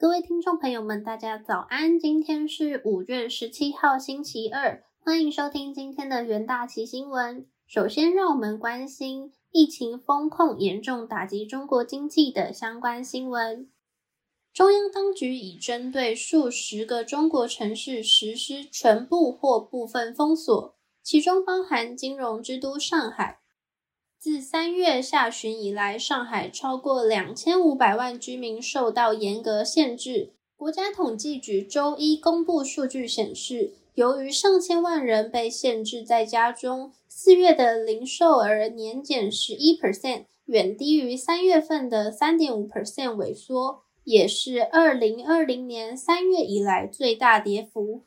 各位听众朋友们，大家早安！今天是五月十七号，星期二，欢迎收听今天的元大旗新闻。首先，让我们关心疫情风控严重打击中国经济的相关新闻。中央当局已针对数十个中国城市实施全部或部分封锁，其中包含金融之都上海。自三月下旬以来，上海超过两千五百万居民受到严格限制。国家统计局周一公布数据显示，由于上千万人被限制在家中，四月的零售额年减十一 percent，远低于三月份的三点五 percent 萎缩，也是二零二零年三月以来最大跌幅。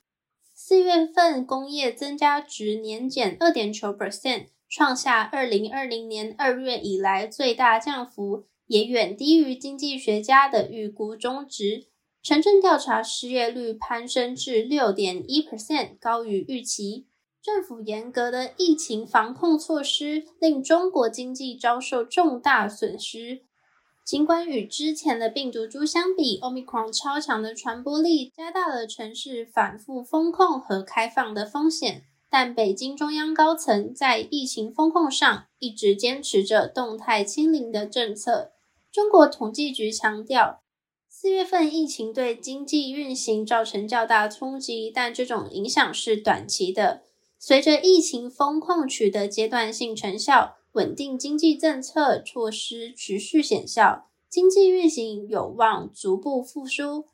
四月份工业增加值年减二点九 percent。创下二零二零年二月以来最大降幅，也远低于经济学家的预估中值。城镇调查失业率攀升至六点一 percent，高于预期。政府严格的疫情防控措施令中国经济遭受重大损失。尽管与之前的病毒株相比，Omicron 超强的传播力加大了城市反复封控和开放的风险。但北京中央高层在疫情风控上一直坚持着动态清零的政策。中国统计局强调，四月份疫情对经济运行造成较大冲击，但这种影响是短期的。随着疫情风控取得阶段性成效，稳定经济政策措施持续显效，经济运行有望逐步复苏。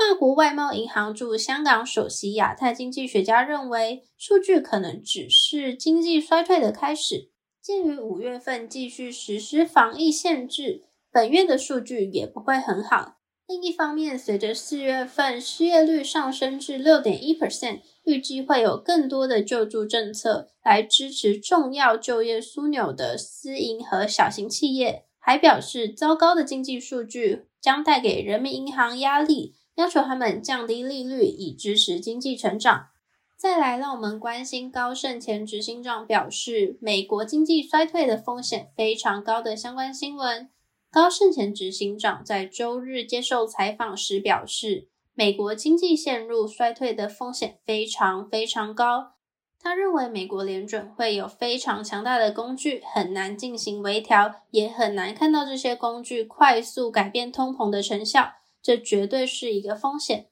法国外贸银行驻香港首席亚太经济学家认为，数据可能只是经济衰退的开始。鉴于五月份继续实施防疫限制，本月的数据也不会很好。另一方面，随着四月份失业率上升至六点一 percent，预计会有更多的救助政策来支持重要就业枢纽的私营和小型企业。还表示，糟糕的经济数据将带给人民银行压力。要求他们降低利率以支持经济成长。再来，让我们关心高盛前执行长表示，美国经济衰退的风险非常高的相关新闻。高盛前执行长在周日接受采访时表示，美国经济陷入衰退的风险非常非常高。他认为，美国联准会有非常强大的工具，很难进行微调，也很难看到这些工具快速改变通膨的成效。这绝对是一个风险。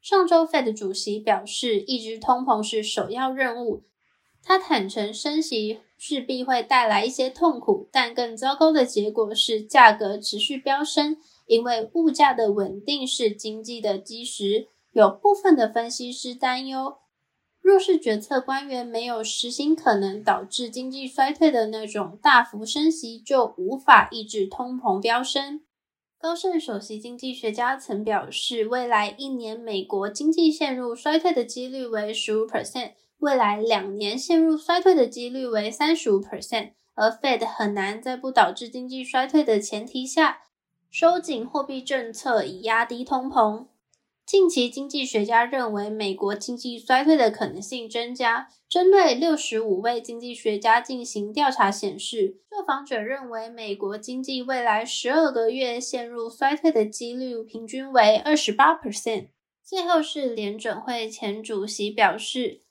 上周，Fed 主席表示，抑制通膨是首要任务。他坦诚，升息势必会带来一些痛苦，但更糟糕的结果是价格持续飙升，因为物价的稳定是经济的基石。有部分的分析师担忧，若是决策官员没有实行可能导致经济衰退的那种大幅升息，就无法抑制通膨飙升。高盛首席经济学家曾表示，未来一年美国经济陷入衰退的几率为十五 percent，未来两年陷入衰退的几率为三十五 percent，而 Fed 很难在不导致经济衰退的前提下收紧货币政策以压低通膨。近期，经济学家认为美国经济衰退的可能性增加。针对六十五位经济学家进行调查显示，受访者认为美国经济未来十二个月陷入衰退的几率平均为二十八 percent。最后是联准会前主席表示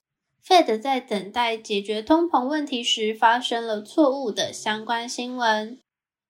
，Fed 在等待解决通膨问题时发生了错误的相关新闻。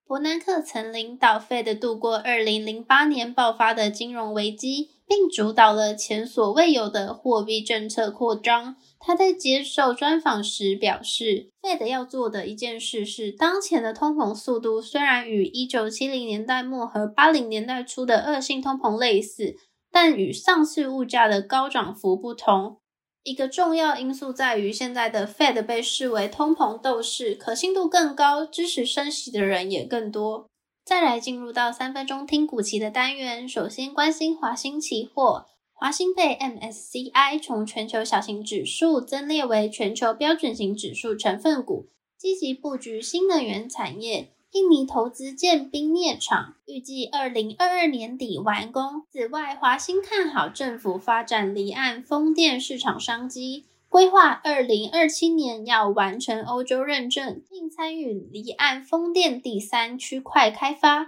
伯南克曾领导 Fed 度过二零零八年爆发的金融危机。并主导了前所未有的货币政策扩张。他在接受专访时表示，Fed 要做的一件事是，当前的通膨速度虽然与1970年代末和80年代初的恶性通膨类似，但与上次物价的高涨幅不同。一个重要因素在于，现在的 Fed 被视为通膨斗士，可信度更高，支持升息的人也更多。再来进入到三分钟听股期的单元，首先关心华兴期货，华兴被 MSCI 从全球小型指数增列为全球标准型指数成分股，积极布局新能源产业。印尼投资建冰镍厂，预计二零二二年底完工。此外，华兴看好政府发展离岸风电市场商机。规划二零二七年要完成欧洲认证，并参与离岸风电第三区块开发，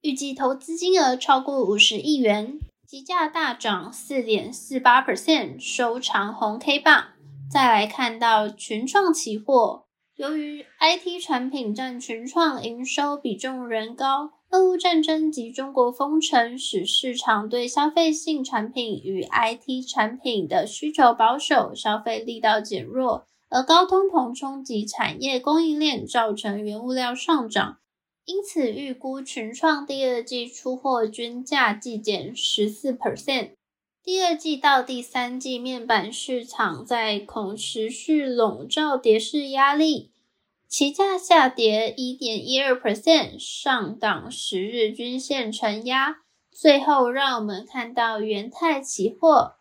预计投资金额超过五十亿元。期价大涨四点四八 percent，收长红 K 棒。再来看到群创期货，由于 IT 产品占群创营收比重仍高，俄乌战争及中国封城使市场对消费性产品与 IT 产品的需求保守，消费力道减弱，而高通膨冲击产业供应链，造成原物料上涨。因此，预估群创第二季出货均价季减十四 percent。第二季到第三季面板市场在恐持续笼罩跌势压力，期价下跌一点一二 percent，上档十日均线承压。最后，让我们看到元泰期货，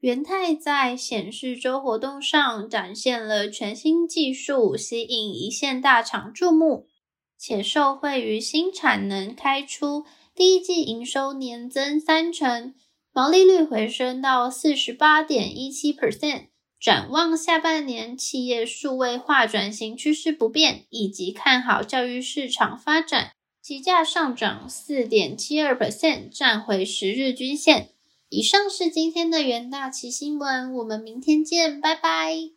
元泰在显示周活动上展现了全新技术，吸引一线大厂注目。且受惠于新产能开出，第一季营收年增三成，毛利率回升到四十八点一七 percent。展望下半年，企业数位化转型趋势不变，以及看好教育市场发展，起价上涨四点七二 percent，站回十日均线。以上是今天的元大旗新闻，我们明天见，拜拜。